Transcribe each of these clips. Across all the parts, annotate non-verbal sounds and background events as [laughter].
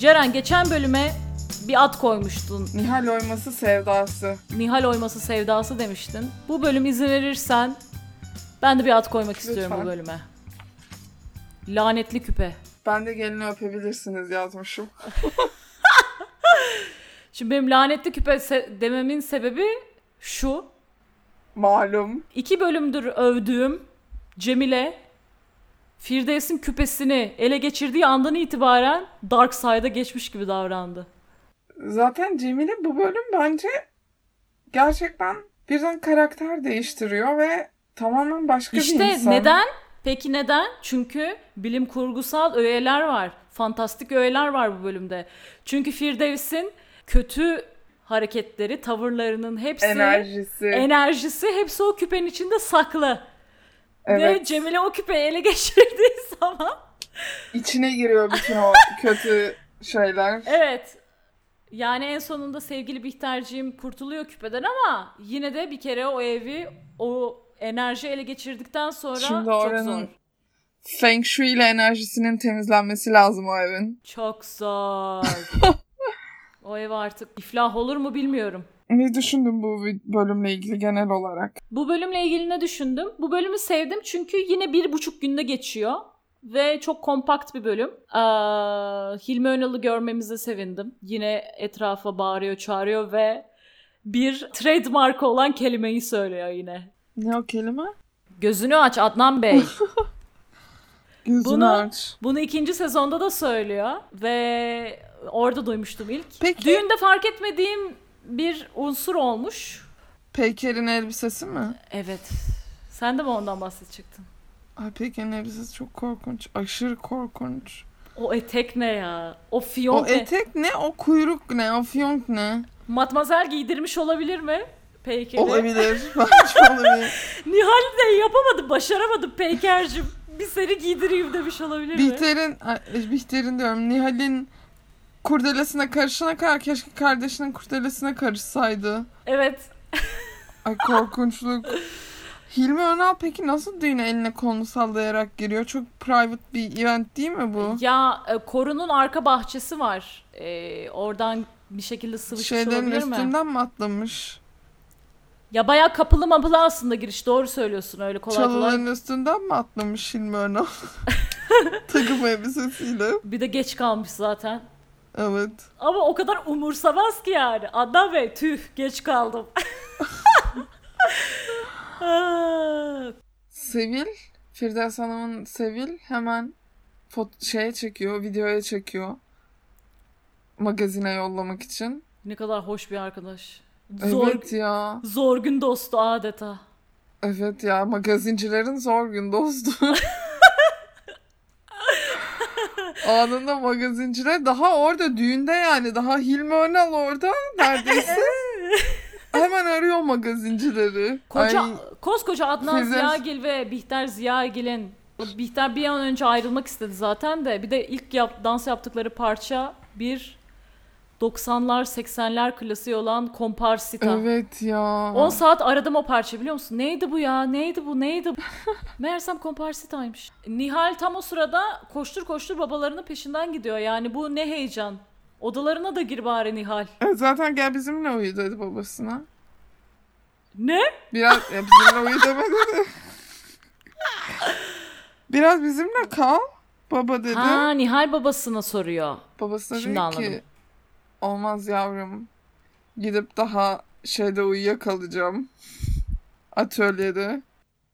Ceren geçen bölüme bir at koymuştun. Nihal oyması sevdası. Nihal oyması sevdası demiştin. Bu bölüm izin verirsen ben de bir at koymak istiyorum bu Lütfen. bölüme. Lanetli küpe. Ben de gelini öpebilirsiniz yazmışım. [laughs] Şimdi benim lanetli küpe se- dememin sebebi şu. Malum. İki bölümdür övdüğüm Cemile Firdevs'in küpesini ele geçirdiği andan itibaren Dark Side'a geçmiş gibi davrandı. Zaten Cemile bu bölüm bence gerçekten birden karakter değiştiriyor ve tamamen başka bir İşte insan. neden? Peki neden? Çünkü bilim kurgusal öğeler var. Fantastik öğeler var bu bölümde. Çünkü Firdevs'in kötü hareketleri, tavırlarının hepsi, Enerjisi. enerjisi hepsi o küpenin içinde saklı. Ve evet. Cemile o küpeyi ele geçirdiği [laughs] zaman İçine giriyor bütün o kötü şeyler. Evet. Yani en sonunda sevgili Bihterciğim kurtuluyor küpeden ama yine de bir kere o evi o enerji ele geçirdikten sonra Şimdi çok zor. Feng Shui ile enerjisinin temizlenmesi lazım o evin. Çok zor. [laughs] o ev artık iflah olur mu bilmiyorum. Ne düşündün bu bölümle ilgili genel olarak? Bu bölümle ilgili ne düşündüm? Bu bölümü sevdim çünkü yine bir buçuk günde geçiyor. Ve çok kompakt bir bölüm. Ee, Hilmi Önal'ı görmemize sevindim. Yine etrafa bağırıyor, çağırıyor ve bir trademark olan kelimeyi söylüyor yine. Ne o kelime? Gözünü aç Adnan Bey. [laughs] Gözünü Bunu- aç. Bunu ikinci sezonda da söylüyor ve orada duymuştum ilk. Peki. Düğünde fark etmediğim bir unsur olmuş. Peyker'in elbisesi mi? Evet. Sen de mi ondan bahsedecektin? Ay Peyker'in elbisesi çok korkunç. Aşırı korkunç. O etek ne ya? O O fiyonk ne? etek ne? O kuyruk ne? O fiyonk ne? Matmazel giydirmiş olabilir mi? Peyker'i. Olabilir. [laughs] Bence olabilir. [laughs] Nihal de yapamadı, başaramadı Peyker'cim. Bir seni giydireyim demiş olabilir mi? Bihter'in, ay, Bihter'in diyorum. Nihal'in kurdelesine karışana kadar keşke kardeşinin kurdelesine karışsaydı. Evet. Ay korkunçluk. Hilmi Önal peki nasıl düğüne eline kolunu sallayarak giriyor? Çok private bir event değil mi bu? Ya e, korunun arka bahçesi var. E, oradan bir şekilde sıvışmış Şeylerin olabilir mi? üstünden mi atlamış? Ya bayağı kapılı mapılı aslında giriş. Doğru söylüyorsun öyle kolay kolay. Çalıların üstünden mi atlamış Hilmi Önal? [laughs] Takım elbisesiyle. Bir de geç kalmış zaten. Evet. Ama o kadar umursamaz ki yani. Adnan Bey tüh geç kaldım. [laughs] Ah, Sevil, Firdevs Hanım'ın Sevil hemen fot şeye çekiyor, videoya çekiyor. Magazine yollamak için. ne kadar hoş bir arkadaş. Zor, Evet ya. zor gün dostu adeta. Evet ya magazincilerin zor gün dostu. [laughs] Anında magazinciler daha orada düğünde yani daha Hilmi Önal orada neredeyse. [laughs] Hemen arıyor magazincileri. Koca, Ay, koskoca Adnan Firdevs- Ziyagil ve Bihter Ziyagil'in Bihter bir an önce ayrılmak istedi zaten de bir de ilk yap, dans yaptıkları parça bir 90'lar 80'ler klasiği olan Komparsita. evet ya. 10 saat aradım o parça biliyor musun? Neydi bu ya? Neydi bu? Neydi bu? [laughs] Meğersem Komparsita'ymış. Nihal tam o sırada koştur koştur babalarının peşinden gidiyor. Yani bu ne heyecan. Odalarına da gir bari Nihal. Evet, zaten gel bizimle uyu dedi babasına. Ne? Biraz ya bizimle uyu [laughs] demedi de. Biraz bizimle kal baba dedi. Ha Nihal babasına soruyor. Babası da Şimdi dedi anladım. ki olmaz yavrum. Gidip daha şeyde uyuyakalacağım. Atölyede.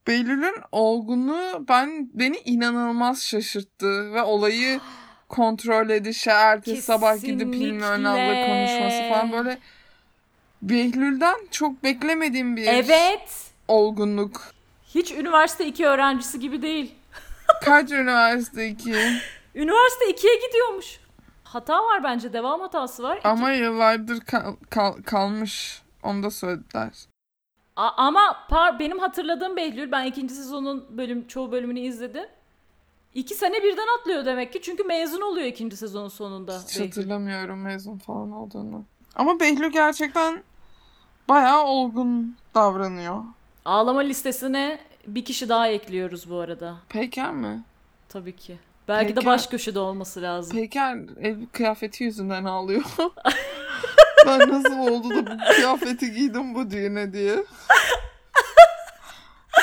Behlül'ün olgunluğu ben beni inanılmaz şaşırttı ve olayı [gasps] kontrol edişi, ertesi sabah gidip Hilmi. Önal'la konuşması falan böyle Behlül'den çok beklemediğim bir Evet. olgunluk. Hiç üniversite 2 öğrencisi gibi değil. Kaç üniversite iki? [laughs] Üniversite 2'ye gidiyormuş. Hata var bence. Devam hatası var. İki- Ama yıllardır kal- kal- kalmış. Onu da söylediler. A- ama par- benim hatırladığım Behlül ben ikinci sezonun bölüm çoğu bölümünü izledim. İki sene birden atlıyor demek ki çünkü mezun oluyor ikinci sezonun sonunda. Hiç Behlül. hatırlamıyorum mezun falan olduğunu. Ama Behlül gerçekten bayağı olgun davranıyor. Ağlama listesine bir kişi daha ekliyoruz bu arada. Peyker mi? Tabii ki. Belki de Peki- baş köşede olması lazım. Peyker ev kıyafeti yüzünden ağlıyor. [laughs] ben nasıl oldu da bu kıyafeti giydim bu düğüne diye.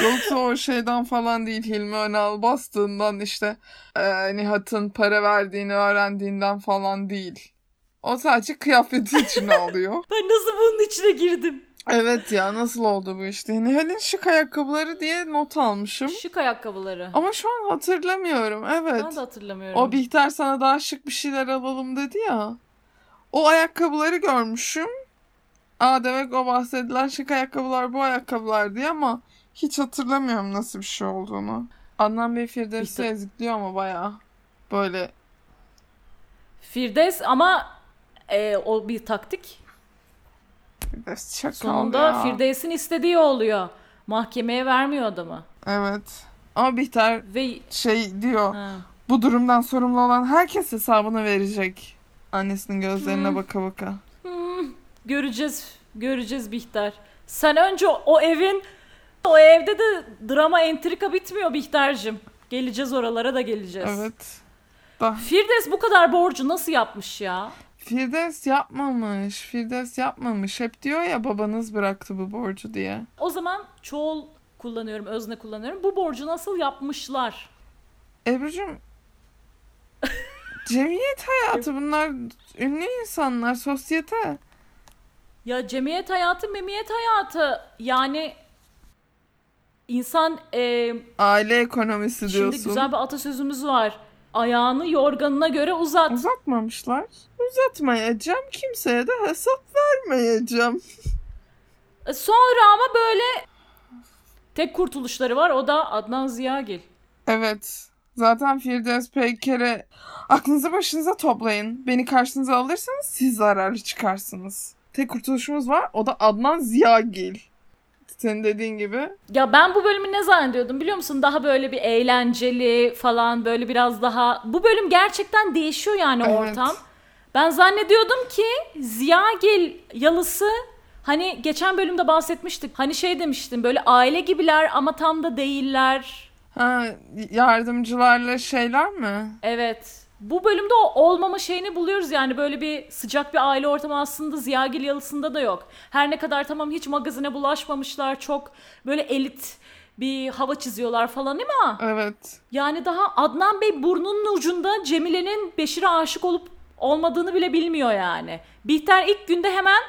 Yoksa o şeyden falan değil Hilmi Önal bastığından işte e, Nihat'ın para verdiğini öğrendiğinden falan değil. O sadece kıyafeti için [laughs] ağlıyor. Ben nasıl bunun içine girdim? Evet ya nasıl oldu bu işte. Nihal'in şık ayakkabıları diye not almışım. Şık ayakkabıları. Ama şu an hatırlamıyorum. Evet. Ben de hatırlamıyorum. O Bihter sana daha şık bir şeyler alalım dedi ya. O ayakkabıları görmüşüm. Aa demek o bahsedilen şık ayakkabılar bu ayakkabılar diye ama hiç hatırlamıyorum nasıl bir şey olduğunu. Adnan Bey Firdevs'i Bihter- ezikliyor ama bayağı böyle Firdevs ama e, o bir taktik. Çakal Sonunda ya. Firdevs'in istediği oluyor. Mahkemeye vermiyor adamı. Evet. Ama Bihter Ve şey diyor ha, bu durumdan sorumlu olan herkes hesabını verecek. Annesinin gözlerine Hı. baka baka. hmm, göreceğiz, göreceğiz Bihter. Sen önce o evin, o evde de drama entrika bitmiyor Bihter'cim. Geleceğiz oralara da geleceğiz. Evet. Da. Firdevs bu kadar borcu nasıl yapmış ya? Firdevs yapmamış. Firdevs yapmamış. Hep diyor ya babanız bıraktı bu borcu diye. O zaman çoğul kullanıyorum, özne kullanıyorum. Bu borcu nasıl yapmışlar? Ebru'cum cemiyet hayatı bunlar ünlü insanlar, sosyete. Ya cemiyet hayatı, memiyet hayatı. Yani insan e, Aile ekonomisi şimdi diyorsun. güzel bir atasözümüz var. Ayağını yorganına göre uzat. Uzatmamışlar. Uzatmayacağım. Kimseye de hesap vermeyeceğim. E, Sonra ama böyle tek kurtuluşları var. O da Adnan Ziyagil. Evet. Zaten Firdevs Peyker'e aklınızı başınıza toplayın. Beni karşınıza alırsanız siz zararlı çıkarsınız. Tek kurtuluşumuz var. O da Adnan Ziyagil. Senin dediğin gibi. Ya ben bu bölümü ne zannediyordum biliyor musun? Daha böyle bir eğlenceli falan böyle biraz daha... Bu bölüm gerçekten değişiyor yani Evet. ortam. Ben zannediyordum ki Ziyagil yalısı hani geçen bölümde bahsetmiştik. Hani şey demiştim böyle aile gibiler ama tam da değiller. Ha, yardımcılarla şeyler mi? Evet. Bu bölümde o olmama şeyini buluyoruz yani böyle bir sıcak bir aile ortamı aslında Ziyagil yalısında da yok. Her ne kadar tamam hiç magazine bulaşmamışlar çok böyle elit bir hava çiziyorlar falan ama Evet. yani daha Adnan Bey burnunun ucunda Cemile'nin Beşir'e aşık olup olmadığını bile bilmiyor yani. Bihter ilk günde hemen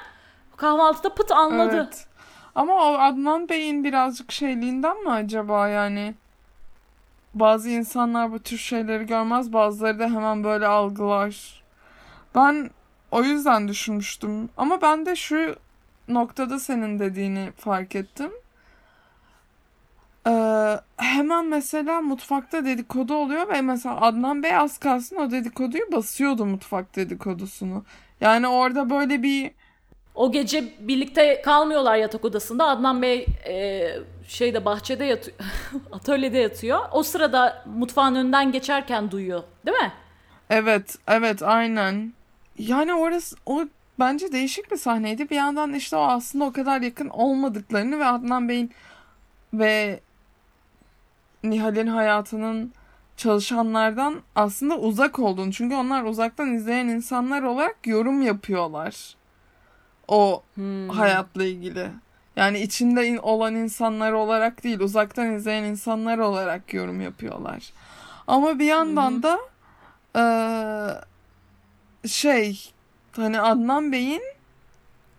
kahvaltıda pıt anladı. Evet. Ama o Adnan Bey'in birazcık şeyliğinden mi acaba yani? Bazı insanlar bu tür şeyleri görmez, bazıları da hemen böyle algılar. Ben o yüzden düşünmüştüm. Ama ben de şu noktada senin dediğini fark ettim. Ee, hemen mesela mutfakta dedikodu oluyor ve mesela Adnan Bey az kalsın o dedikoduyu basıyordu mutfak dedikodusunu. Yani orada böyle bir O gece birlikte kalmıyorlar yatak odasında. Adnan Bey e, şeyde bahçede yatıyor. [laughs] atölyede yatıyor. O sırada mutfağın önünden geçerken duyuyor. Değil mi? Evet, evet aynen. Yani orası o bence değişik bir sahneydi. Bir yandan işte o aslında o kadar yakın olmadıklarını ve Adnan Bey'in ve Nihal'in hayatının çalışanlardan aslında uzak olduğunu. Çünkü onlar uzaktan izleyen insanlar olarak yorum yapıyorlar. O Hmm. hayatla ilgili. Yani içinde in- olan insanlar olarak değil, uzaktan izleyen insanlar olarak yorum yapıyorlar. Ama bir yandan da eee, şey hani Adnan Bey'in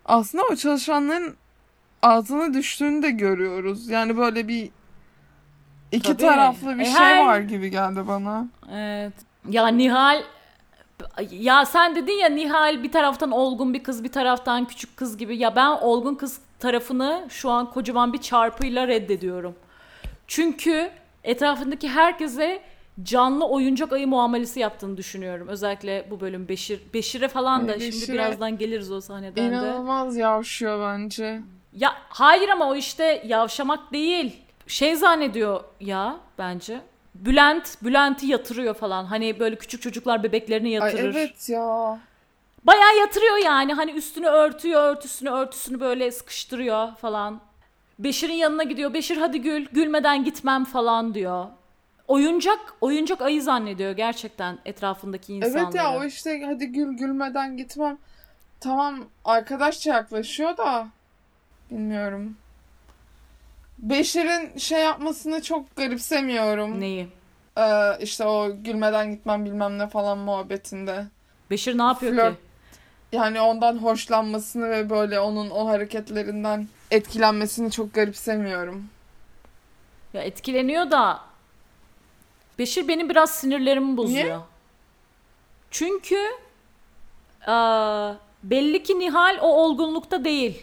aslında o çalışanların altına düştüğünü de görüyoruz. Yani böyle bir iki Tabii. taraflı bir E, şey her- var gibi geldi bana. Evet. Ya Nihal ya sen dedin ya Nihal bir taraftan olgun bir kız bir taraftan küçük kız gibi. Ya ben olgun kız tarafını şu an kocaman bir çarpıyla reddediyorum. Çünkü etrafındaki herkese canlı oyuncak ayı muamelesi yaptığını düşünüyorum. Özellikle bu bölüm Beşir Beşir'e falan da Ay, şimdi Beşir'e birazdan geliriz o sahneden de. İnanılmaz yavşıyor bence. Ya hayır ama o işte yavşamak değil. Şey zannediyor ya bence. Bülent, Bülent'i yatırıyor falan. Hani böyle küçük çocuklar bebeklerini Ay yatırır. evet ya. Bayağı yatırıyor yani. Hani üstünü örtüyor, örtüsünü örtüsünü böyle sıkıştırıyor falan. Beşir'in yanına gidiyor. Beşir hadi gül, gülmeden gitmem falan diyor. oyuncak oyuncak ayı zannediyor gerçekten etrafındaki insanları. Evet ya o işte hadi gül gülmeden gitmem. Tamam arkadaşça yaklaşıyor da bilmiyorum. Beşir'in şey yapmasını çok garipsemiyorum. Neyi? Ee, işte o gülmeden gitmem bilmem ne falan muhabbetinde. Beşir ne yapıyor Flört- ki? Yani ondan hoşlanmasını ve böyle onun o hareketlerinden etkilenmesini çok garipsemiyorum. Ya etkileniyor da Beşir benim biraz sinirlerimi bozuyor. Niye? Çünkü eee, belli ki Nihal o olgunlukta değil.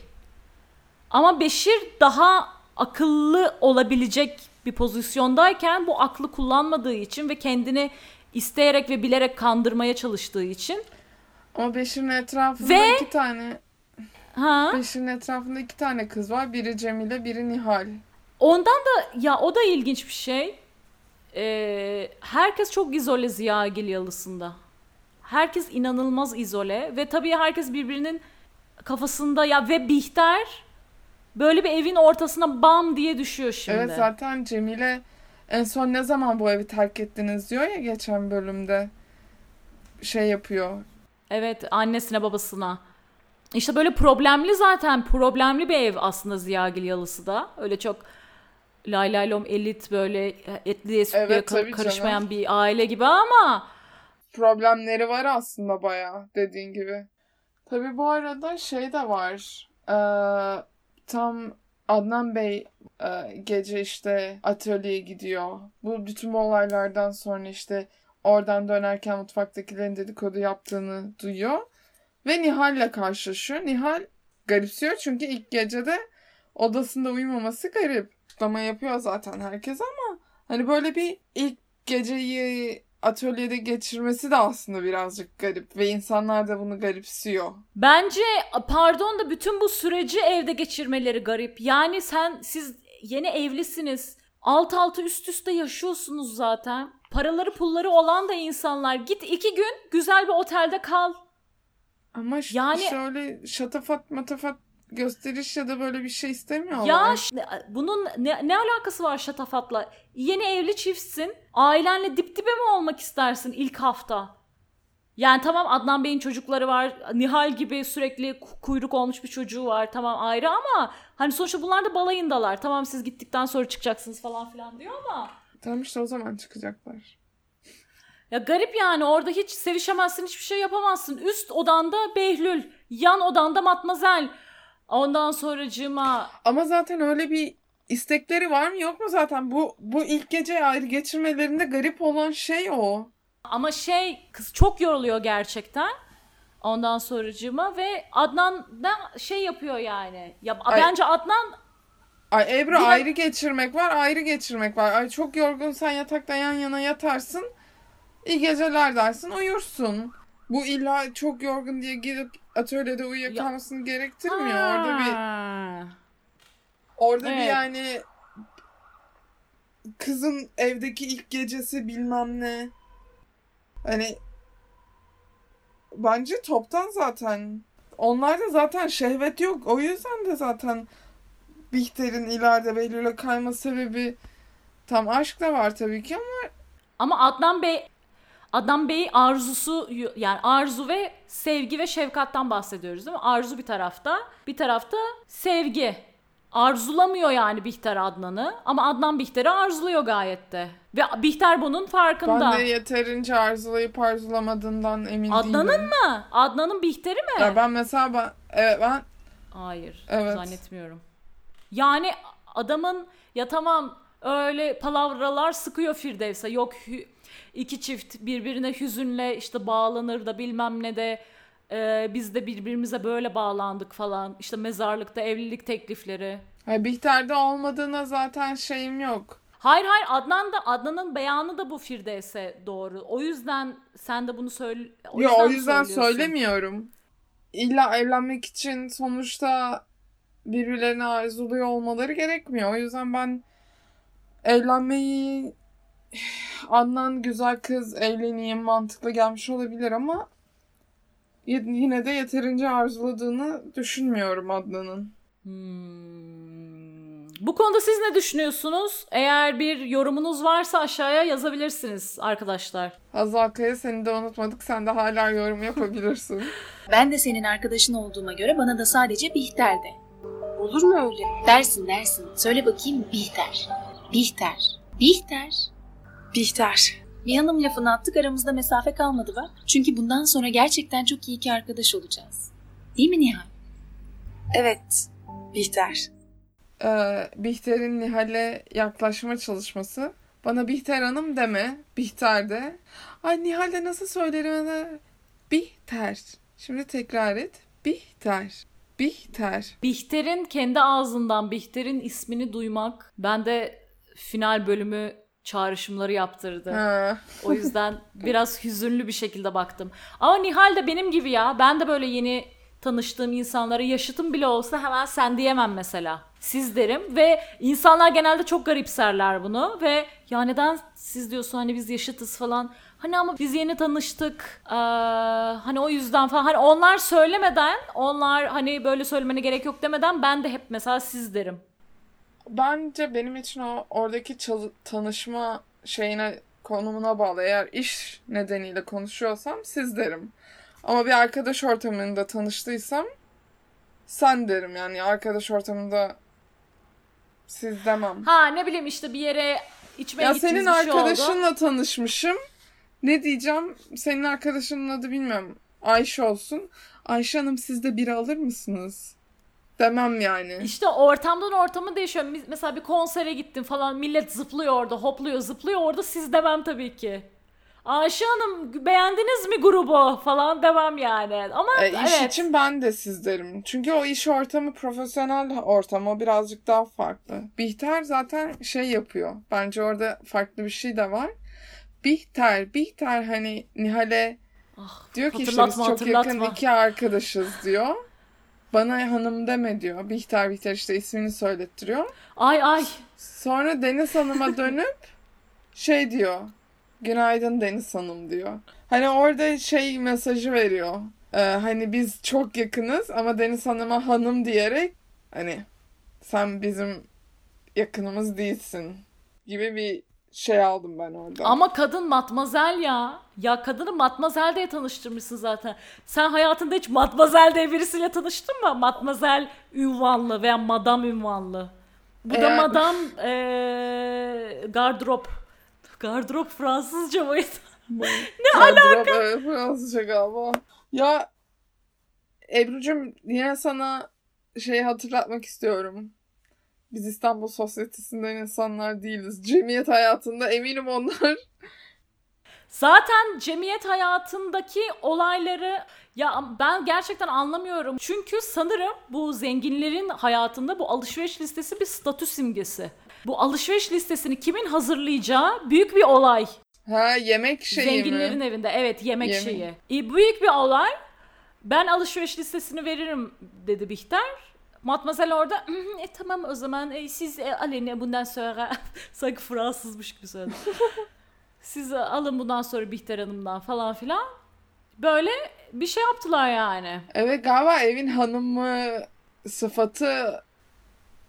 Ama Beşir daha akıllı olabilecek bir pozisyondayken bu aklı kullanmadığı için ve kendini isteyerek ve bilerek kandırmaya çalıştığı için Ama Beşir'in etrafında Ve- iki tane ha Beşir'in etrafında iki tane kız var. Biri Cemile, biri Nihal. Ondan da ya o da ilginç bir şey. Ee, herkes çok izole Ziya Gilyalısı'nda. Herkes inanılmaz izole ve tabii herkes birbirinin kafasında ya ve Bihter böyle bir evin ortasına bam diye düşüyor şimdi. Evet zaten Cemile en son ne zaman bu evi terk ettiniz diyor ya geçen bölümde. Şey yapıyor. Evet, annesine babasına. İşte böyle problemli zaten problemli bir ev aslında Ziyagil Yalısı da. Öyle çok lay lay lom elit böyle etliye sütlüye Evet, ka- karışmayan canım. bir aile gibi ama Problemleri var aslında bayağı dediğin gibi. Tabii bu arada şey de var. Ee, tam Adnan Bey e, gece işte atölyeye gidiyor. Bu bütün bu olaylardan sonra işte oradan dönerken mutfaktakilerin dedikodu yaptığını duyuyor. Ve Nihal'le karşılaşıyor. Nihal garipsiyor çünkü ilk gecede odasında uyumaması garip. Kutlama yapıyor zaten herkes ama hani böyle bir ilk geceyi atölyede geçirmesi de aslında birazcık garip ve insanlar da bunu garipsiyor. bence pardon da bütün bu süreci evde geçirmeleri garip. Yani sen siz yeni evlisiniz. Alt alta üst üste yaşıyorsunuz zaten. Paraları pulları olan da insanlar. Git iki gün güzel bir otelde kal. Ama ş- Yani- şöyle şatafat matafat gösteriş ya da böyle bir şey istemiyorlar. Ya bunun ne, ne alakası var şatafatla? Yeni evli çiftsin. Ailenle dip dibe mi olmak istersin ilk hafta? Yani tamam Adnan Bey'in çocukları var. Nihal gibi sürekli ku- kuyruk olmuş bir çocuğu var. Tamam ayrı ama hani sonuçta bunlar da balayındalar. Tamam siz gittikten sonra çıkacaksınız falan filan diyor ama Tamam işte o zaman çıkacaklar. ya garip yani orada hiç sevişemezsin, hiçbir şey yapamazsın. Üst odanda Behlül, yan odanda Matmazel. Ondan sonracığıma Ama zaten öyle bir istekleri var mı yok mu zaten? Bu bu ilk gece ayrı geçirmelerinde garip olan şey o. Ama şey kız çok yoruluyor gerçekten. Ondan sonracığıma ve Adnan da şey yapıyor yani. Ya Ay. bence Adnan Ay Ebru Bir- ayrı geçirmek var, ayrı geçirmek var. Ay çok yorgunsan yatakta yan yana yatarsın. İyi geceler dersin, uyursun. Bu illa çok yorgun diye gidip atölyede uyuyakalmasını gerektirmiyor. Orada bir Ha. orada bir Evet. yani kızın evdeki ilk gecesi bilmem ne. Hani bence toptan zaten onlarda zaten şehvet yok. O yüzden de zaten Bihter'in ileride Behlül'e kayma sebebi tam aşk da var tabii ki ama Ama Adnan Bey Adnan Bey arzusu yani arzu ve sevgi ve şefkattan bahsediyoruz değil mi? Arzu bir tarafta, bir tarafta sevgi. Arzulamıyor yani Bihter Adnan'ı ama Adnan Bihter'i arzuluyor gayet de. Ve Bihter bunun farkında. ben de yeterince arzulayıp arzulamadığından emin Adnan'ın değilim. mı? Adnan'ın Bihter'i mi? Ya ben mesela ben, evet ben Hayır. Evet. Zannetmiyorum. Yani adamın ya tamam öyle palavralar sıkıyor Firdevs'e. Yok iki çift birbirine hüzünle işte bağlanır da bilmem ne de e, biz de birbirimize böyle bağlandık falan. İşte mezarlıkta evlilik teklifleri. Ha, Bihter'de olmadığına zaten şeyim yok. Hayır hayır Adnan da Adnan'ın beyanı da bu Firdevs'e doğru. O yüzden sen de bunu söyle. O Yo, yüzden o yüzden söylemiyorum. İlla evlenmek için sonuçta birbirlerini arzuluyor olmaları gerekmiyor. O yüzden ben evlenmeyi Adnan güzel kız evleneyim mantıklı gelmiş olabilir ama yine de yeterince arzuladığını düşünmüyorum Adnan'ın. Hmm. Bu konuda siz ne düşünüyorsunuz? Eğer bir yorumunuz varsa aşağıya yazabilirsiniz arkadaşlar. Hazal Kaya seni de unutmadık. Sen de hala yorum yapabilirsin. [laughs] Ben de senin arkadaşın olduğuma göre bana da sadece Bihter de. Olur mu öyle? Dersin dersin. Söyle bakayım Bihter. Bihter. Bihter. Bihter. Bir hanım lafını attık aramızda mesafe kalmadı bak. Çünkü bundan sonra gerçekten çok iyi ki arkadaş olacağız. Değil mi Nihal? Evet. Bihter. Ee, Bihter'in Nihal'e yaklaşma çalışması. Bana Bihter Hanım deme. Bihter de. Ay Nihal de nasıl söylerim? de? Bihter. Şimdi tekrar et. Bihter. Bihter. Bihter'in kendi ağzından Bihter'in ismini duymak bende final bölümü çağrışımları yaptırdı. Ha. O yüzden [laughs] biraz hüzünlü bir şekilde baktım. Ama Nihal de benim gibi ya. Ben de böyle yeni tanıştığım insanlara yaşıtım bile olsa hemen sen diyemem mesela. Siz derim ve insanlar genelde çok garipserler bunu ve ya neden siz diyorsun hani biz yaşıtız falan. Hani ama biz yeni tanıştık. Ee, hani o yüzden falan. Hani onlar söylemeden, onlar hani böyle söylemene gerek yok demeden ben de hep mesela siz derim. Bence benim için o oradaki çal- tanışma şeyine konumuna bağlı. Eğer iş nedeniyle konuşuyorsam siz derim. Ama bir arkadaş ortamında tanıştıysam sen derim yani arkadaş ortamında siz demem. Ha ne bileyim işte bir yere içmeye Ya gittiğimiz senin bir şey oldu. arkadaşınla tanışmışım. Ne diyeceğim? Senin arkadaşının adı bilmiyorum. Ayşe olsun. Ayşe Hanım siz de biri alır mısınız? Demem yani. İşte ortamdan ortama değişiyor. Mesela bir konsere gittim falan millet zıplıyor orada, hopluyor, zıplıyor orada siz demem tabii ki. Ayşe Hanım beğendiniz mi grubu falan demem yani. Ama E, iş evet. için ben de siz derim. Çünkü o iş ortamı profesyonel ortam. O birazcık daha farklı. Bihter zaten şey yapıyor. Bence orada farklı bir şey de var. Bihter, Bihter hani Nihal'e Ah, diyor ki işte biz hatırlatma, çok yakın hatırlatma. iki arkadaşız diyor. Bana hanım deme diyor. Bihter Bihter işte ismini söylettiriyor. Ay ay. Sonra Deniz Hanım'a dönüp şey diyor. Günaydın Deniz Hanım diyor. Hani orada şey mesajı veriyor. Ee, hani biz çok yakınız ama Deniz Hanım'a hanım diyerek hani sen bizim yakınımız değilsin gibi bir şey aldım ben orada. Ama kadın matmazel ya. Ya kadını matmazel diye tanıştırmışsın zaten. Sen hayatında hiç matmazel diye birisiyle tanıştın mı? Matmazel ünvanlı veya madam ünvanlı. Bu da Eğer- madam eee gardırop. Gardırop Fransızca mıydı? [laughs] ne alaka? Evet, Fransızca galiba. Ya Ebru'cum yine sana şey hatırlatmak istiyorum. Biz İstanbul Sosyetesi'nden insanlar değiliz. Cemiyet hayatında eminim onlar. [laughs] Zaten cemiyet hayatındaki olayları ya ben gerçekten anlamıyorum. Çünkü sanırım bu zenginlerin hayatında bu alışveriş listesi bir statü simgesi. Bu alışveriş listesini kimin hazırlayacağı büyük bir olay. Ha yemek şeyi Zenginlerin mi? evinde evet yemek Yemek. şeyi. E, büyük bir olay. Ben alışveriş listesini veririm dedi Bihter. Matmazel orada "Hı hı, e, tamam o zaman e, siz e, alın bundan sonra [laughs] sanki Fransızmış gibi söyledi. [laughs] siz e, alın bundan sonra Bihter Hanım'dan falan filan. Böyle bir şey yaptılar yani. Evet galiba evin hanımı sıfatı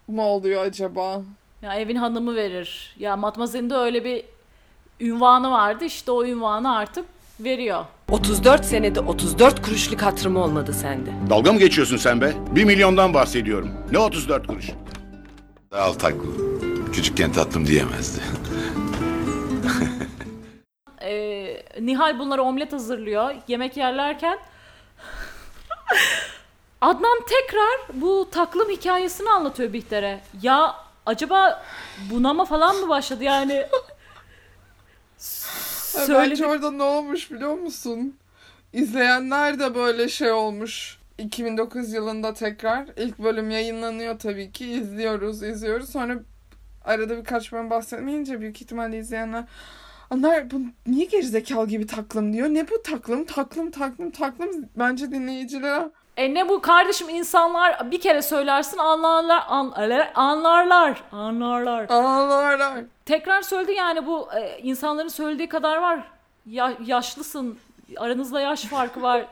mı oluyor acaba? Ya evin hanımı verir. Ya Matmazel'in de öyle bir ünvanı vardı. İşte o ünvanı artık veriyor. 34 senede 34 kuruşluk hatırım olmadı sende. Dalga mı geçiyorsun sen be? Bir milyondan bahsediyorum. Ne 34 kuruş? Al taklı. Küçükken tatlım diyemezdi. [laughs] Ee, Nihal bunlara omlet hazırlıyor. Yemek yerlerken [laughs] Adnan tekrar bu taklım hikayesini anlatıyor Bihter'e. Ya acaba bunama falan mı başladı yani? Ha, Söyledi. Bence orada ne olmuş biliyor musun? İzleyenler de böyle şey olmuş. 2009 yılında tekrar ilk bölüm yayınlanıyor tabii ki. izliyoruz, izliyoruz. Sonra arada birkaç bölüm bahsetmeyince büyük ihtimalle izleyenler onlar bu niye gerizekalı gibi taklım diyor. Ne bu taklım? Taklım, taklım, taklım. Bence dinleyicilere E ne bu kardeşim insanlar bir kere söylersin anlarlar an, anlarlar anlarlar. anlarlar. Tekrar söyledi yani bu e, insanların söylediği kadar var. Ya, yaşlısın aranızda yaş farkı var.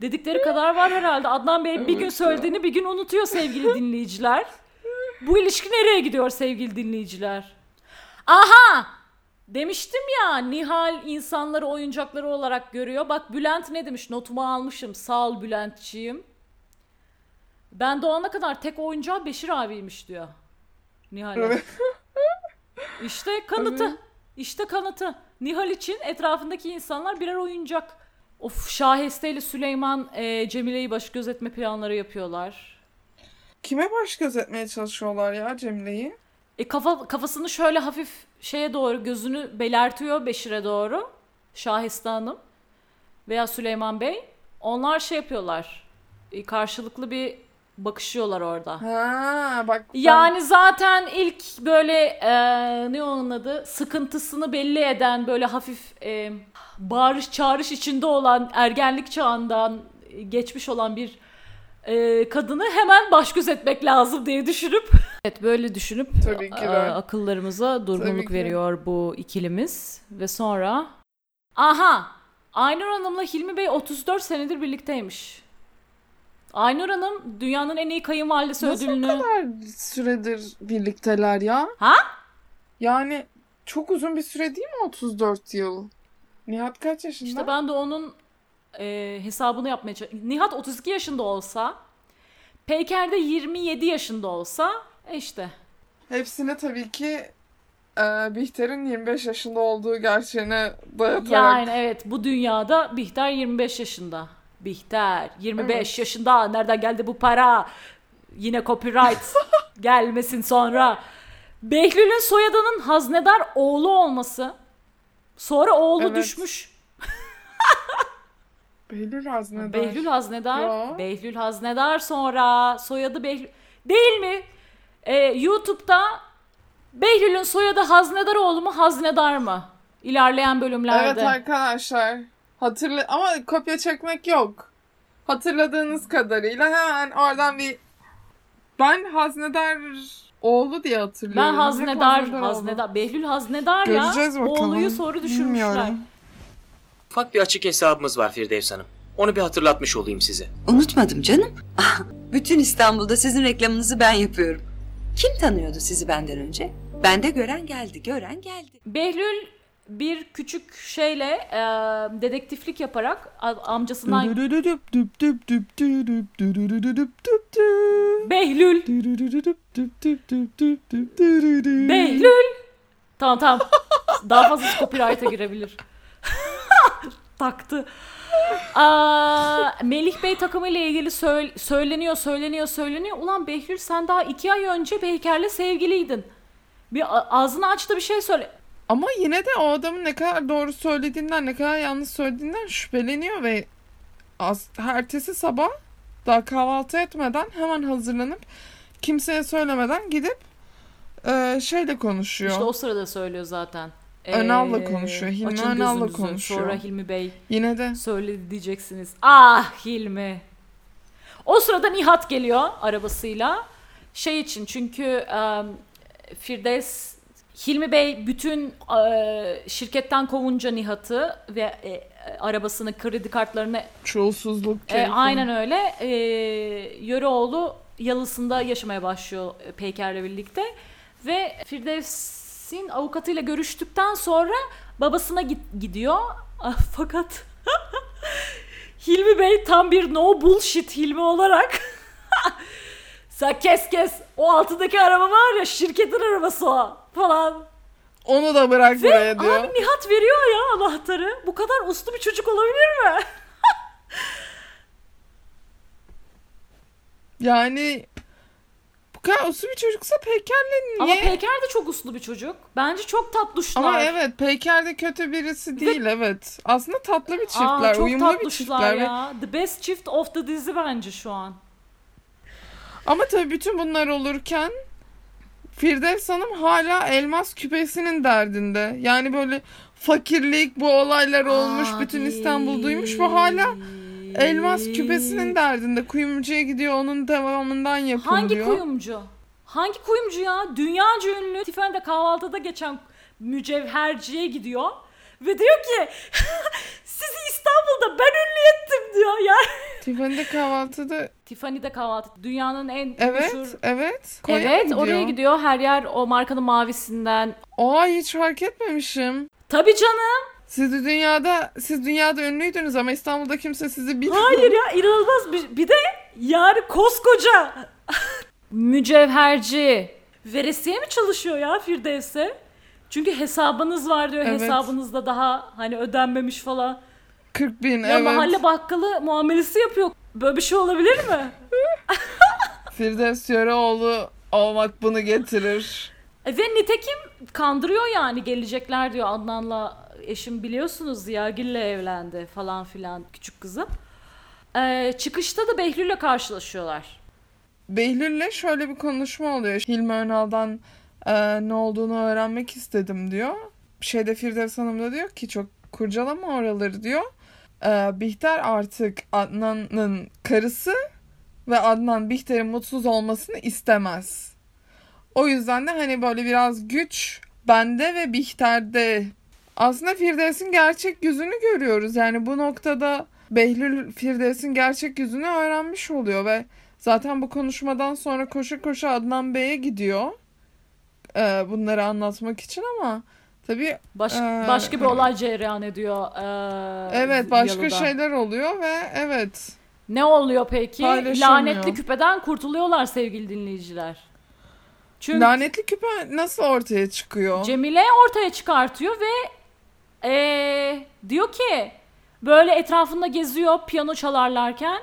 Dedikleri kadar var herhalde. Adnan Bey bir gün söylediğini bir gün unutuyor sevgili dinleyiciler. Bu ilişki nereye gidiyor sevgili dinleyiciler? Aha! Demiştim ya Nihal insanları oyuncakları olarak görüyor. Bak Bülent ne demiş? Notumu almışım. Sağ ol Bülentçiğim. Ben doğana kadar tek oyuncağı Beşir abiymiş diyor. Nihal'e. Evet. [laughs] İşte kanıtı. İşte kanıtı. Nihal için etrafındaki insanlar birer oyuncak. Of Şaheste ile Süleyman e, Cemile'yi baş gözetme planları yapıyorlar. Kime baş gözetmeye çalışıyorlar ya Cemile'yi? E kafa kafasını şöyle hafif şeye doğru gözünü belertiyor Beşir'e doğru. Şahiste Hanım veya Süleyman Bey. Onlar şey yapıyorlar. E, karşılıklı bir bakışıyorlar orada. Ha bak. ben- Yani zaten ilk böyle e, ne onun adı sıkıntısını belli eden böyle hafif e, bağırış çağrış içinde olan ergenlik çağından geçmiş olan bir e, kadını hemen baş gözetmek lazım diye düşünüp [laughs] evet böyle düşünüp Tabii ki e, de. akıllarımıza Tabii durgunluk ki. veriyor bu ikilimiz ve sonra aha Aynur Hanım'la Hilmi Bey 34 senedir birlikteymiş. Aynur Hanım dünyanın en iyi kayınvalidesi Nasıl ödülünü o kadar süredir birlikteler ya? Ha? Yani çok uzun bir süre değil mi 34 yıl? Nihat kaç yaşında? İşte ben de onun e, hesabını yapmaya çalışıyorum. Nihat 32 yaşında olsa, Peyker de 27 yaşında olsa e işte. Hepsine tabii ki e, Bihter'in 25 yaşında olduğu gerçeğine dayatarak. Yani evet bu dünyada Bihter 25 yaşında. Bihter 25 Evet. yaşında. Nereden geldi bu para? Yine copyright [laughs] gelmesin sonra. Behlül'ün soyadının haznedar oğlu olması. Sonra oğlu Evet. düşmüş. [laughs] Behlül Haznedar. Behlül Haznedar. Ya. Behlül Haznedar sonra soyadı Behlül. Değil mi? Ee, YouTube'da Behlül'ün soyadı Haznedaroğlu mu Haznedar mı? İlerleyen bölümlerde. Evet arkadaşlar. Hatırla ama kopya çekmek yok. Hatırladığınız kadarıyla hemen oradan bir ben Haznedar oğlu diye hatırlıyorum. ben Haznedar, oldu. Haznedar, Behlül Haznedar Göreceğiz ya. bakalım. Oğluyu soru düşürmüşler. Bilmiyorum. Ufak bir açık hesabımız var Firdevs Hanım. Onu bir hatırlatmış olayım size. Unutmadım canım. Ah, [laughs] Bütün İstanbul'da sizin reklamınızı ben yapıyorum. Kim tanıyordu sizi benden önce? Bende gören geldi, gören geldi. Behlül bir küçük şeyle e, dedektiflik yaparak amcasından Behlül Behlül. Tamam tamam. Daha fazla copyright'a girebilir. [laughs] Taktı. Aa, Melih Bey takımı ile ilgili söyle- söyleniyor, söyleniyor, söyleniyor. Ulan Behlül sen daha iki ay önce Beyker'le sevgiliydin. Bir ağzını aç da bir şey söyle. Ama yine de o adamın ne kadar doğru söylediğinden, ne kadar yanlış söylediğinden şüpheleniyor ve az, ertesi sabah daha kahvaltı etmeden hemen hazırlanıp kimseye söylemeden gidip e, şeyle konuşuyor. İşte o sırada söylüyor zaten. Önal'la Ee, konuşuyor, Hilmi açın Önal'la gözünüzü. konuşuyor. Sonra Hilmi Bey Yine de söyledi diyeceksiniz. Ah Hilmi. O sırada Nihat geliyor arabasıyla. Şey için çünkü e, Firdevs Hilmi Bey bütün e, şirketten kovunca Nihat'ı ve e, arabasını kredi kartlarını çoğulsuzluk e, keyfi. aynen öyle e, Yöreoğlu yalısında yaşamaya başlıyor Peyker'le birlikte ve Firdevs'in avukatıyla görüştükten sonra babasına git- gidiyor Ah, fakat [laughs] Hilmi Bey tam bir no bullshit Hilmi olarak [laughs] sen kes kes o altındaki araba var ya şirketin arabası o falan Onu da bırak buraya diyor. Abi Nihat veriyor ya anahtarı. Bu kadar uslu bir çocuk olabilir mi? [laughs] Yani bu kadar uslu bir çocuksa Peyker'le Ama niye? Peyker de çok uslu bir çocuk. Bence çok tatlışlar. Ama evet Peyker de kötü birisi değil evet. Aslında tatlı bir Aa, çiftler, çok uyumlu bir çiftler. ve- ya. The best çift of the dizi bence şu an. Ama tabii bütün bunlar olurken Firdevs Hanım hala elmas küpesinin derdinde. Yani böyle fakirlik, bu olaylar olmuş, bütün İstanbul duymuş ve hala elmas küpesinin derdinde. Kuyumcuya gidiyor, onun devamından yapın Hangi kuyumcu? Hangi kuyumcu ya? Dünyaca ünlü Tiffany'de kahvaltıda geçen mücevherciye gidiyor. Ve diyor ki [laughs] sizi İstanbul'da ben ünlü ettim diyor ya. Tiffany'de kahvaltıda Tiffany'de kahvaltı. Dünyanın en evet meşhur... evet. Konya Evet gidiyor? oraya gidiyor. Her yer o markanın mavisinden. Aa hiç fark etmemişim. Tabii canım. Siz de dünyada siz dünyada ünlüydünüz ama İstanbul'da kimse sizi bilmiyor. Hayır ya inanılmaz bir, bir de yani koskoca mücevherci veresiye mi çalışıyor ya Firdevs'e? Çünkü hesabınız var diyor. Evet. Hesabınızda daha hani ödenmemiş falan. 40 bin Ya evet. mahalle bakkalı muamelesi yapıyor. Böyle bir şey olabilir mi? [laughs] Firdevs Yöreoğlu olmak bunu getirir. E ve nitekim kandırıyor yani gelecekler diyor Adnan'la eşim biliyorsunuz Ziyagil'le evlendi falan filan küçük kızım. Ee, çıkışta da Behlül'le karşılaşıyorlar. Behlül'le şöyle bir konuşma oluyor. Hilmi Önal'dan e, ne olduğunu öğrenmek istedim diyor. Şeyde Firdevs Hanım da diyor ki çok kurcalama oraları diyor. E, Bihter artık Adnan'ın karısı ve Adnan Bihter'in mutsuz olmasını istemez. O yüzden de hani böyle biraz güç bende ve Bihter'de. Aslında Firdevs'in gerçek yüzünü görüyoruz. Yani bu noktada Behlül Firdevs'in gerçek yüzünü öğrenmiş oluyor ve zaten bu konuşmadan sonra koşa koşa Adnan Bey'e gidiyor. Ee, bunları anlatmak için ama tabii Baş, Ee, başka bir olay cereyan ediyor. ee, evet başka Yalı'da. şeyler oluyor ve evet Ne oluyor peki? Lanetli küpeden kurtuluyorlar sevgili dinleyiciler. Çünkü lanetli küpe nasıl ortaya çıkıyor? Cemile ortaya çıkartıyor ve ee, diyor ki böyle etrafında geziyor piyano çalarlarken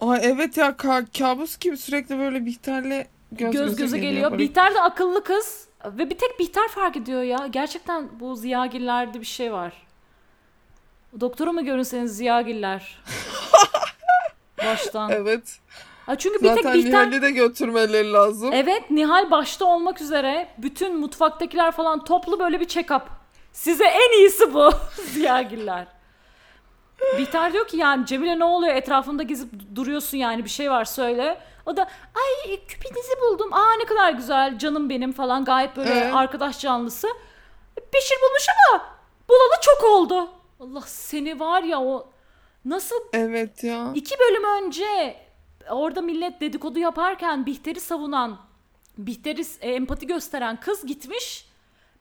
Ay evet ya ka- kabus gibi sürekli böyle Bihter'le göz, göz, göze geliyor. böyle. Bihter de akıllı kız ve bir tek Bihter fark ediyor ya. Gerçekten bu Ziyagillerde bir şey var. Doktora mı görünseniz Ziyagiller? [laughs] Baştan. Evet. Ha çünkü bir tek Bihter Nihal'i de götürmeleri lazım. Evet Nihal başta olmak üzere bütün mutfaktakiler falan toplu böyle bir check-up. Size en iyisi bu [laughs] Ziyagiller. Bihter diyor ki yani Cemile ne oluyor etrafında gezip duruyorsun yani bir şey var söyle. O da ay küpinizi buldum. Aa ne kadar güzel canım benim falan gayet böyle Evet. arkadaş canlısı. Beşir bulmuş ama bulalı çok oldu. Allah seni var ya o nasıl Evet ya. İki bölüm önce orada millet dedikodu yaparken Bihter'i savunan, Bihter'i e, empati gösteren kız gitmiş.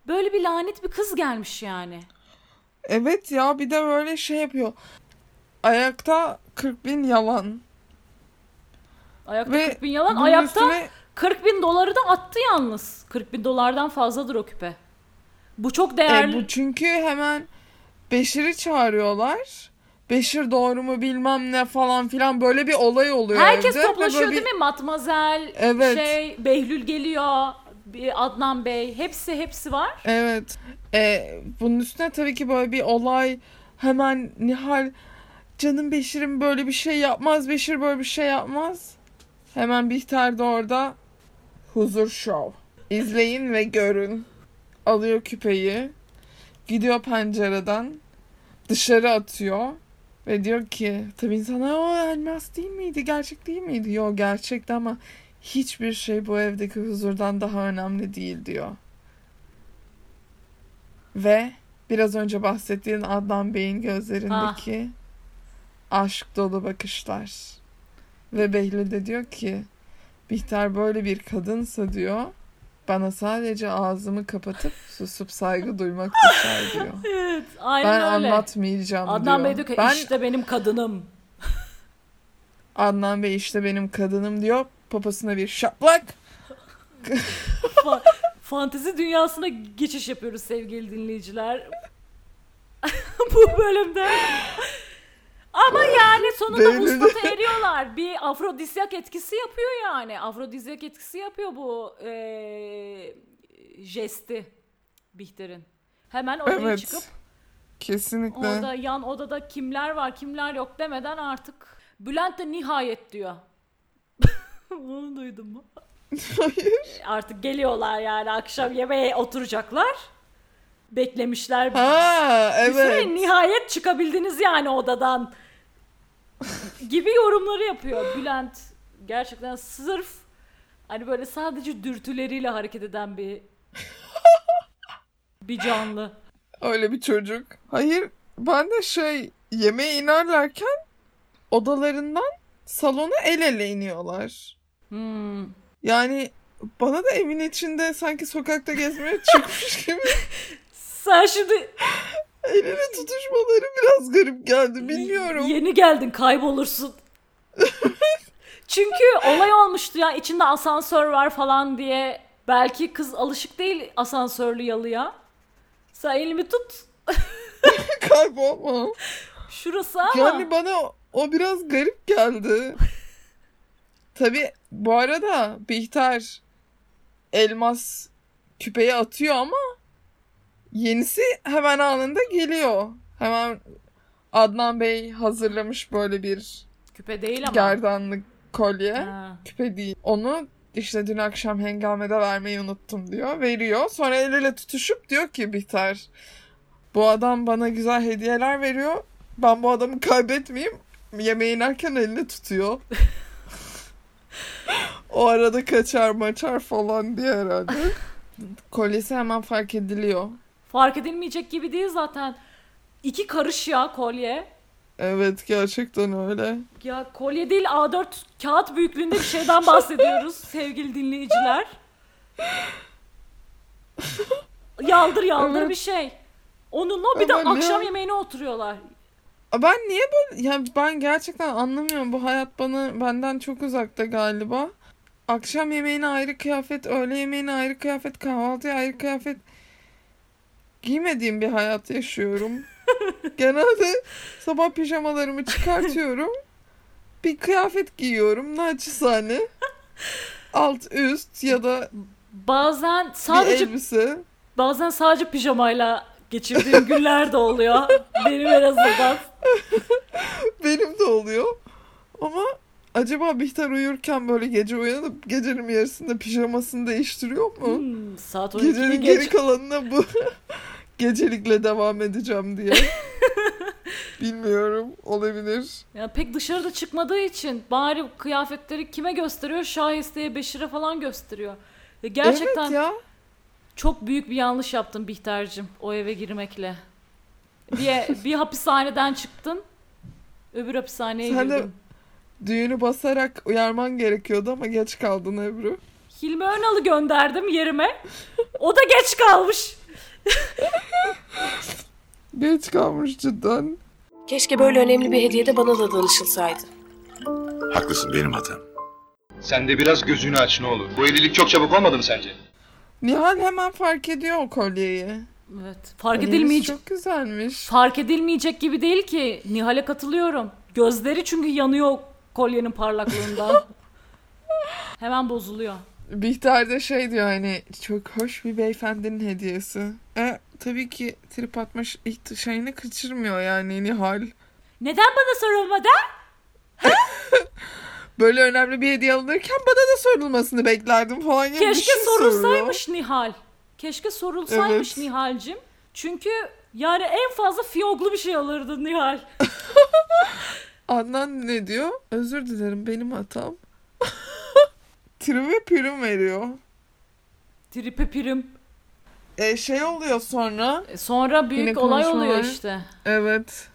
Böyle bir lanet bir kız gelmiş yani. Evet ya bir de böyle şey yapıyor. Ayakta 40 bin yalan. Ayakta Ve 40 bin yalan. bunun Ayakta üstüne- 40 bin doları da attı yalnız. 40 bin dolardan fazladır o küpe. Bu çok E, değerli. bu çünkü hemen Beşir'i çağırıyorlar. Beşir doğru mu bilmem ne falan filan böyle bir olay oluyor Herkes evde. Ve toplaşıyor böyle bir- değil mi? Matmazel, Evet. şey, Behlül geliyor, Adnan Bey. Hepsi hepsi var. Evet. E, bunun üstüne tabii ki böyle bir olay hemen Nihal canım Beşir'im böyle bir şey yapmaz. Beşir böyle bir şey yapmaz. Hemen Bihter de orada huzur show. İzleyin ve görün. Alıyor küpeyi. Gidiyor pencereden. Dışarı atıyor. Ve diyor ki tabii insana o elmas değil miydi? Gerçek değil miydi? Yok gerçekti ama hiçbir şey bu evdeki huzurdan daha önemli değil diyor. Ve biraz önce bahsettiğin Adnan Bey'in gözlerindeki aşk dolu bakışlar. Ve Behlül de diyor ki Bihter böyle bir kadınsa diyor bana sadece ağzımı kapatıp susup saygı duymak düşer [laughs] diyor. Evet, aynen Ben öyle. anlatmayacağım Adnan diyor. Bey diyor ki ben işte benim kadınım. Adnan Bey işte benim kadınım diyor. Poposuna bir şaplak. Fa- fantezi dünyasına geçiş yapıyoruz sevgili dinleyiciler. [laughs] Bu bölümde. Ama yani sonunda vuslata eriyorlar. Bir afrodisyak etkisi yapıyor yani. Afrodisyak etkisi yapıyor bu eee, jesti Bihter'in. Hemen odaya Evet. çıkıp Kesinlikle. orada yan odada kimler var kimler yok demeden artık Bülent de nihayet diyor. [laughs] Onu duydun mu? [laughs] Hayır. Artık geliyorlar yani akşam yemeğe oturacaklar. Beklemişler. Ha Bir süre evet. nihayet çıkabildiniz yani odadan. gibi yorumları yapıyor Bülent. Gerçekten sırf hani böyle sadece dürtüleriyle hareket eden bir [laughs] bir canlı. Öyle bir çocuk. Hayır ben de şey yemeğe inerlerken odalarından salona el ele iniyorlar. Hmm. Yani bana da evin içinde sanki sokakta gezmeye [laughs] çıkmış gibi Sen şimdi el ele tutuşmaları biraz garip geldi. Bilmiyorum. yeni geldin kaybolursun. [laughs] Çünkü olay olmuştu ya içinde asansör var falan diye. Belki kız alışık değil asansörlü yalıya. Sen elimi tut. [laughs] Kaybolma. Şurası ama. Yani bana o, o biraz garip geldi. Tabi bu arada Bihter elmas küpeyi atıyor ama yenisi hemen anında geliyor. Hemen Adnan Bey hazırlamış böyle bir Küpe değil ama. gerdanlık kolye. Ha. Küpe değil. Onu işte dün akşam hengamede vermeyi unuttum diyor. Veriyor. Sonra el ele tutuşup diyor ki Bihter bu adam bana güzel hediyeler veriyor. Ben bu adamı kaybetmeyeyim. Yemeği inerken elini tutuyor. [laughs] o arada kaçar maçar falan diye herhalde. Kolyesi hemen fark ediliyor. Fark edilmeyecek gibi değil zaten. İki karış ya kolye. Evet gerçekten öyle. Ya kolye değil A4 kağıt büyüklüğünde bir şeyden bahsediyoruz [laughs] sevgili dinleyiciler. Yaldır yaldır Evet. bir şey. Onunla bir de Ama ne- akşam yemeğine oturuyorlar. Ben niye böyle yani ben gerçekten anlamıyorum bu hayat bana benden çok uzakta galiba. Akşam yemeğine ayrı kıyafet, öğle yemeğine ayrı kıyafet, kahvaltıya ayrı kıyafet giymediğim bir hayat yaşıyorum. [laughs] Genelde sabah pijamalarımı çıkartıyorum. Bir kıyafet giyiyorum naçizane. Alt üst ya da Bazen bir sadece elbise. bazen sadece pijamayla geçirdiğim günler de oluyor. Benim en azından. [laughs] Benim de oluyor. Ama acaba Bihter uyurken böyle gece uyanıp gecenin yarısında pijamasını değiştiriyor mu? Hmm, saat 12'yi Gecenin geç. geri kalanına bu [laughs] gecelikle devam edeceğim diye. [laughs] Bilmiyorum. Olabilir. Ya pek dışarıda çıkmadığı için bari kıyafetleri kime gösteriyor? Şahiste'ye, Beşir'e falan gösteriyor. Ya gerçekten Evet ya. çok büyük bir yanlış yaptın Bihter'cim o eve girmekle. Bir, bir hapishaneden çıktın, öbür hapishaneye Sen de- girdin. Düğünü basarak uyarman gerekiyordu ama geç kaldın Ebru. Hilmi Önal'ı gönderdim yerime. O da geç kalmış. [laughs] Geç kalmış cidden. Keşke böyle önemli bir hediyede bana da danışılsaydı. Haklısın benim hatam. Sen de biraz gözünü aç ne olur. Bu evlilik çok çabuk olmadı mı sence? Nihal hemen fark ediyor o kolyeyi. Evet, fark Kolyeniz edilmeyecek. Çok güzelmiş. Fark edilmeyecek gibi değil ki. Nihal'e katılıyorum. Gözleri çünkü yanıyor kolyenin parlaklığından. [laughs] Hemen bozuluyor. Bihter de şey diyor hani çok hoş bir beyefendinin hediyesi. E tabii ki trip atma şeyini kaçırmıyor yani Nihal. Neden bana sorulmadı? [laughs] Böyle önemli bir hediye alınırken bana da sorulmasını beklerdim falan gibi bir Keşke şey sorulsaymış Nihal. Keşke sorulsaymış Evet. Nihal'cim. Çünkü yani en fazla fiyoglu bir şey alırdı Nihal. [laughs] Adnan ne diyor? Özür dilerim benim hatam. [laughs] Trim ve prim veriyor. Tripe pirim. E şey oluyor sonra. E, Sonra büyük Yine olay konuşmalar. oluyor işte. Evet.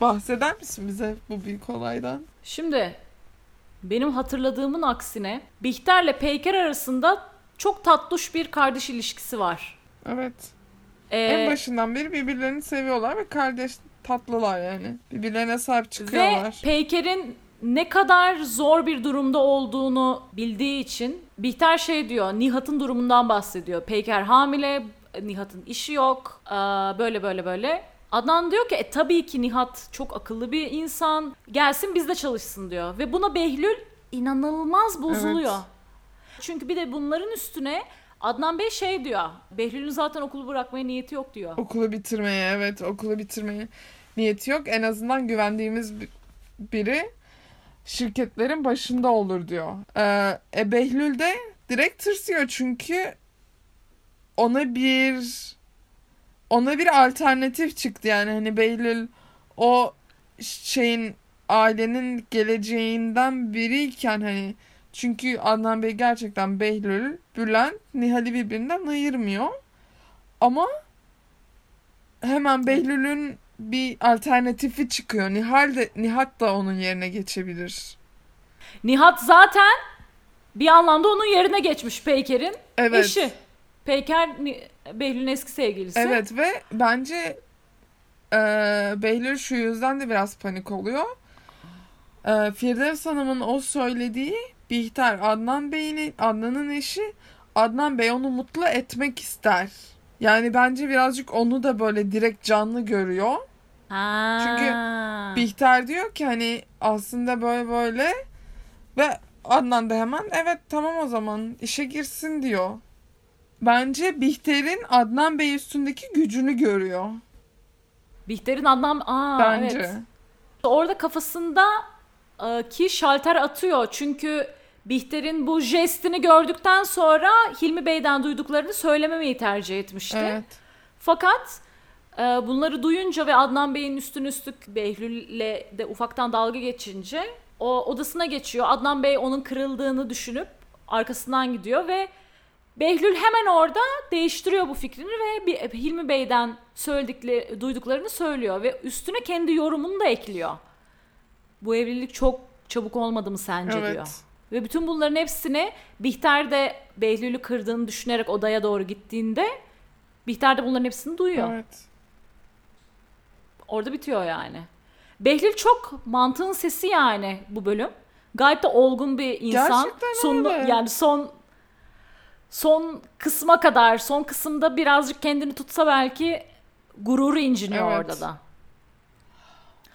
Bahseder misin bize bu büyük olaydan? Şimdi benim hatırladığımın aksine Bihter'le Peyker arasında çok tatlış bir kardeş ilişkisi var. Evet. Ee, En başından beri birbirlerini seviyorlar ve kardeş tatlılar yani. Birbirlerine sahip Ve çıkıyorlar. Peyker'in ne kadar zor bir durumda olduğunu bildiği için Bihter şey diyor, Nihat'ın durumundan bahsediyor. Peyker hamile, Nihat'ın işi yok, aa, böyle böyle böyle. Adnan diyor ki e, tabii ki Nihat çok akıllı bir insan, gelsin bizde çalışsın diyor. Ve buna Behlül inanılmaz bozuluyor. Evet. Çünkü bir de bunların üstüne Adnan Bey şey diyor, Behlül'ün zaten okulu bırakmaya niyeti yok diyor. Okulu bitirmeye evet okulu bitirmeye niyeti yok. En azından güvendiğimiz bi- biri şirketlerin başında olur diyor. Ee, e, Behlül de direkt tırsıyor çünkü ona bir ona bir alternatif çıktı yani hani Behlül o şeyin ailenin geleceğinden biriyken hani çünkü Adnan Bey gerçekten Behlül, Bülent, Nihal'i birbirinden ayırmıyor. Ama hemen Behlül'ün bir alternatifi çıkıyor. Nihal de Nihat da onun yerine geçebilir. Nihat zaten bir anlamda onun yerine geçmiş Peyker'in Evet. eşi. Peyker Behlül'ün eski sevgilisi. Evet ve bence e, Behlül şu yüzden de biraz panik oluyor. E, Firdevs Hanım'ın o söylediği Bihter Adnan Bey'in Adnan'ın eşi Adnan Bey onu mutlu etmek ister. Yani bence birazcık onu da böyle direkt canlı görüyor. Ha. Çünkü Bihter diyor ki hani aslında böyle böyle ve Adnan da hemen evet tamam o zaman işe girsin diyor. Bence Bihter'in Adnan Bey üstündeki gücünü görüyor. Bihter'in Adnan... Aa, Bence. evet. Orada kafasında ki şalter atıyor. Çünkü Bihter'in bu jestini gördükten sonra Hilmi Bey'den duyduklarını söylememeyi tercih etmişti. Evet. Fakat e, bunları duyunca ve Adnan Bey'in üstün üstlük Behlül'le de ufaktan dalga geçince o odasına geçiyor. Adnan Bey onun kırıldığını düşünüp arkasından gidiyor ve Behlül hemen orada değiştiriyor bu fikrini ve Hilmi Bey'den söyledikleri, duyduklarını söylüyor ve üstüne kendi yorumunu da ekliyor. Bu evlilik çok çabuk olmadı mı sence Evet. diyor. Ve bütün bunların hepsini Bihter de Behlül'ü kırdığını düşünerek odaya doğru gittiğinde Bihter de bunların hepsini duyuyor. Evet. Orada bitiyor yani. Behlül çok mantığın sesi yani bu bölüm. Gayet de olgun bir insan. Gerçekten Sonunda- öyle. Yani son son kısma kadar, son kısımda birazcık kendini tutsa belki gururu inciniyor Evet. orada da.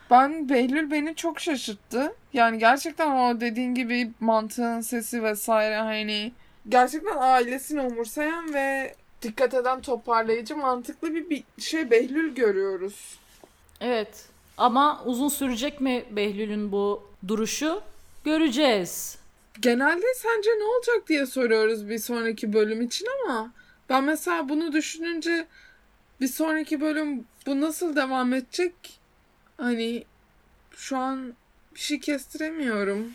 Ben Behlül beni çok şaşırttı. Yani gerçekten o dediğin gibi mantığın sesi vesaire hani gerçekten ailesini umursayan ve dikkat eden toparlayıcı mantıklı bir, bir şey Behlül görüyoruz. Evet. Ama uzun sürecek mi Behlül'ün bu duruşu? Göreceğiz. Genelde sence ne olacak diye soruyoruz bir sonraki bölüm için ama ben mesela bunu düşününce bir sonraki bölüm bu nasıl devam edecek? Hani şu an bir şey kestiremiyorum.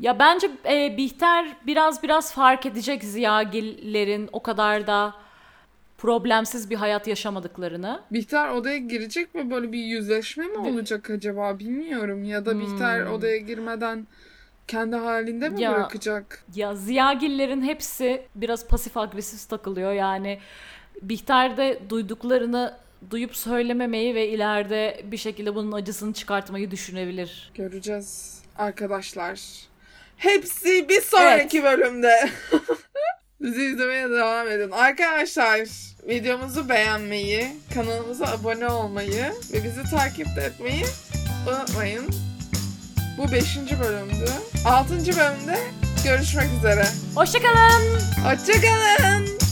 Ya bence e, Bihter biraz biraz fark edecek Ziyagillerin o kadar da problemsiz bir hayat yaşamadıklarını. Bihter odaya girecek mi? Böyle bir yüzleşme mi olacak acaba? Bilmiyorum. Ya da Bihter Hmm. odaya girmeden kendi halinde mi Ya- bırakacak? Ya Ziyagillerin hepsi biraz pasif agresif takılıyor yani. Bihter de duyduklarını duyup söylememeyi ve ileride bir şekilde bunun acısını çıkartmayı düşünebilir. Göreceğiz arkadaşlar. Hepsi bir sonraki bölümde. [laughs] Bizi izlemeye devam edin. Arkadaşlar videomuzu beğenmeyi, kanalımıza abone olmayı ve bizi takip etmeyi unutmayın. Bu 5. bölümdü. 6. bölümde görüşmek üzere. Hoşçakalın. Hoşçakalın.